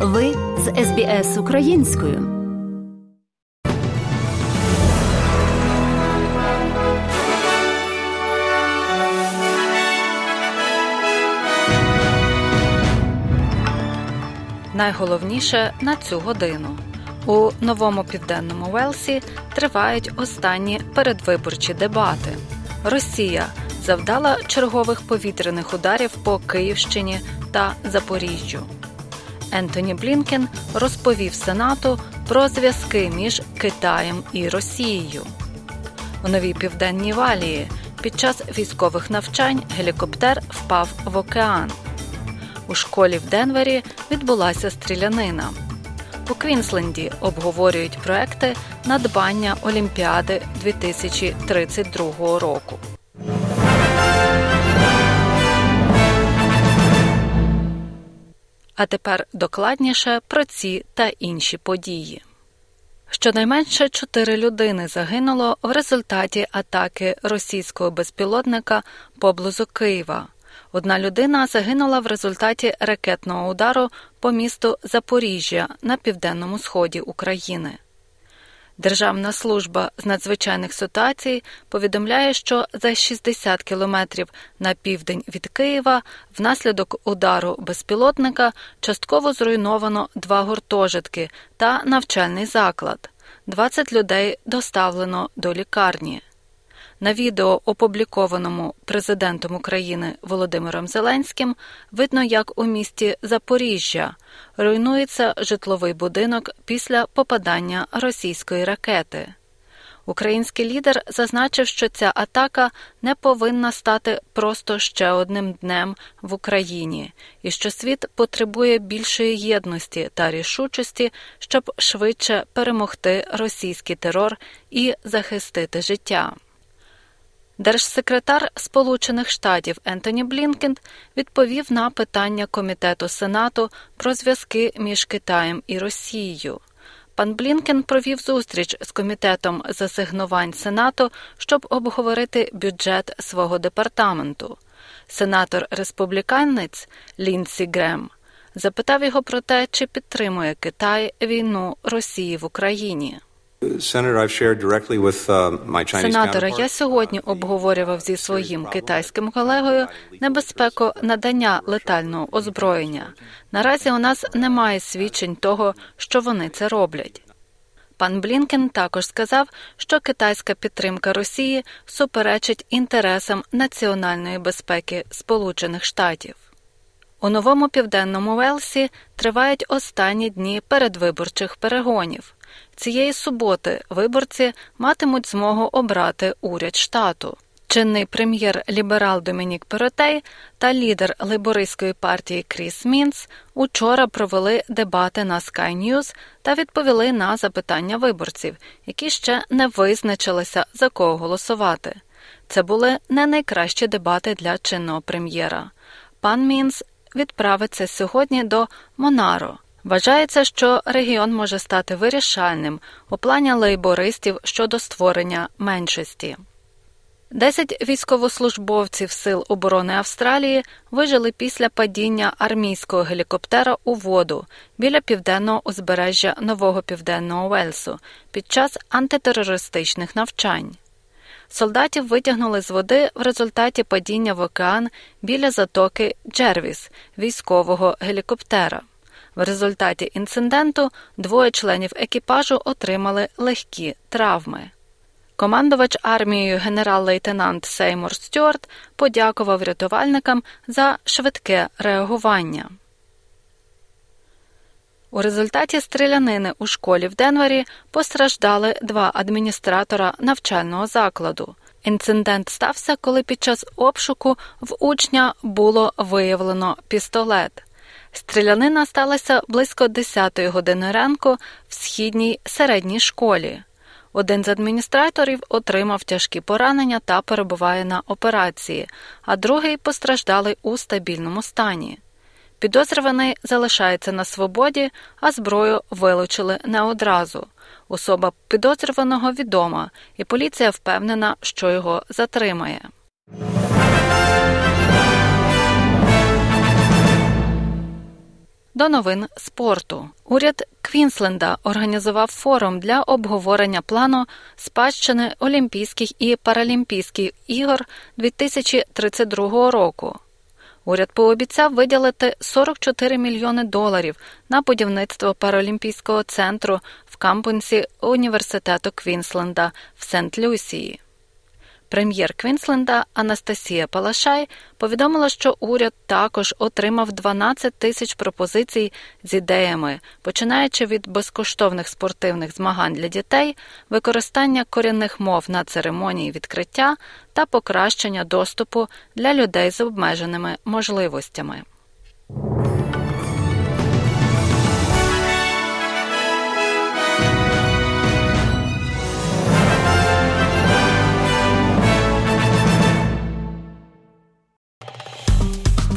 Ви з СБС українською. Найголовніше на цю годину у новому південному Велсі тривають останні передвиборчі дебати. Росія завдала чергових повітряних ударів по Київщині та Запоріжжю. Ентоні Блінкен розповів Сенату про зв'язки між Китаєм і Росією. У Новій Південній Валлії під час військових навчань гелікоптер впав в океан. У школі в Денвері відбулася стрілянина. У Квінсленді обговорюють проекти надбання Олімпіади 2032 року. А тепер докладніше про ці та інші події. Щонайменше чотири людини загинуло в результаті атаки російського безпілотника поблизу Києва. Одна людина загинула в результаті ракетного удару по місту Запоріжжя на південному сході України. Державна служба з надзвичайних ситуацій повідомляє, що за 60 кілометрів на південь від Києва внаслідок удару безпілотника частково зруйновано два гуртожитки та навчальний заклад. 20 людей доставлено до лікарні. На відео, опублікованому президентом України Володимиром Зеленським, видно, як у місті Запоріжжя руйнується житловий будинок після попадання російської ракети. Український лідер зазначив, що ця атака не повинна стати просто ще одним днем в Україні, і що світ потребує більшої єдності та рішучості, щоб швидше перемогти російський терор і захистити життя. Держсекретар Сполучених Штатів Ентоні Блінкен відповів на питання Комітету Сенату про зв'язки між Китаєм і Росією. Пан Блінкен провів зустріч з комітетом з асигнувань Сенату, щоб обговорити бюджет свого департаменту. Сенатор республіканець Лінсі Грем запитав його про те, чи підтримує Китай війну Росії в Україні. Uh, Сенатора, я сьогодні обговорював зі своїм китайським колегою небезпеку надання летального озброєння. Наразі у нас немає свідчень того, що вони це роблять. Пан Блінкен також сказав, що китайська підтримка Росії суперечить інтересам національної безпеки Сполучених Штатів. У новому південному Велсі тривають останні дні передвиборчих перегонів. Цієї суботи виборці матимуть змогу обрати уряд штату. Чинний прем'єр-ліберал Домінік Перотей та лідер лейбористської партії Кріс Мінц учора провели дебати на Sky News та відповіли на запитання виборців, які ще не визначилися за кого голосувати. Це були не найкращі дебати для чинного прем'єра. Пан Мінц відправиться сьогодні до Монаро. Вважається, що регіон може стати вирішальним у плані лейбористів щодо створення меншості. Десять військовослужбовців Сил оборони Австралії вижили після падіння армійського гелікоптера у воду біля південного узбережжя Нового Південного Уельсу під час антитерористичних навчань. Солдатів витягнули з води в результаті падіння в океан біля затоки Джервіс військового гелікоптера. В результаті інциденту двоє членів екіпажу отримали легкі травми. Командувач армією генерал-лейтенант Сеймур Стюарт подякував рятувальникам за швидке реагування. У результаті стрілянини у школі в Денвері постраждали два адміністратора навчального закладу. Інцидент стався, коли під час обшуку в учня було виявлено пістолет. Стрілянина сталася близько 10 години ранку в східній середній школі. Один з адміністраторів отримав тяжкі поранення та перебуває на операції, а другий постраждалий у стабільному стані. Підозрюваний залишається на свободі, а зброю вилучили не одразу. Особа підозрюваного відома, і поліція впевнена, що його затримає. До новин спорту уряд Квінсленда організував форум для обговорення плану спадщини Олімпійських і Паралімпійських ігор 2032 року. Уряд пообіцяв виділити 44 мільйони доларів на будівництво паралімпійського центру в кампусі університету Квінсленда в Сент-Люсії. Прем'єр Квінсленда Анастасія Палашай повідомила, що уряд також отримав 12 тисяч пропозицій з ідеями, починаючи від безкоштовних спортивних змагань для дітей, використання корінних мов на церемонії відкриття та покращення доступу для людей з обмеженими можливостями.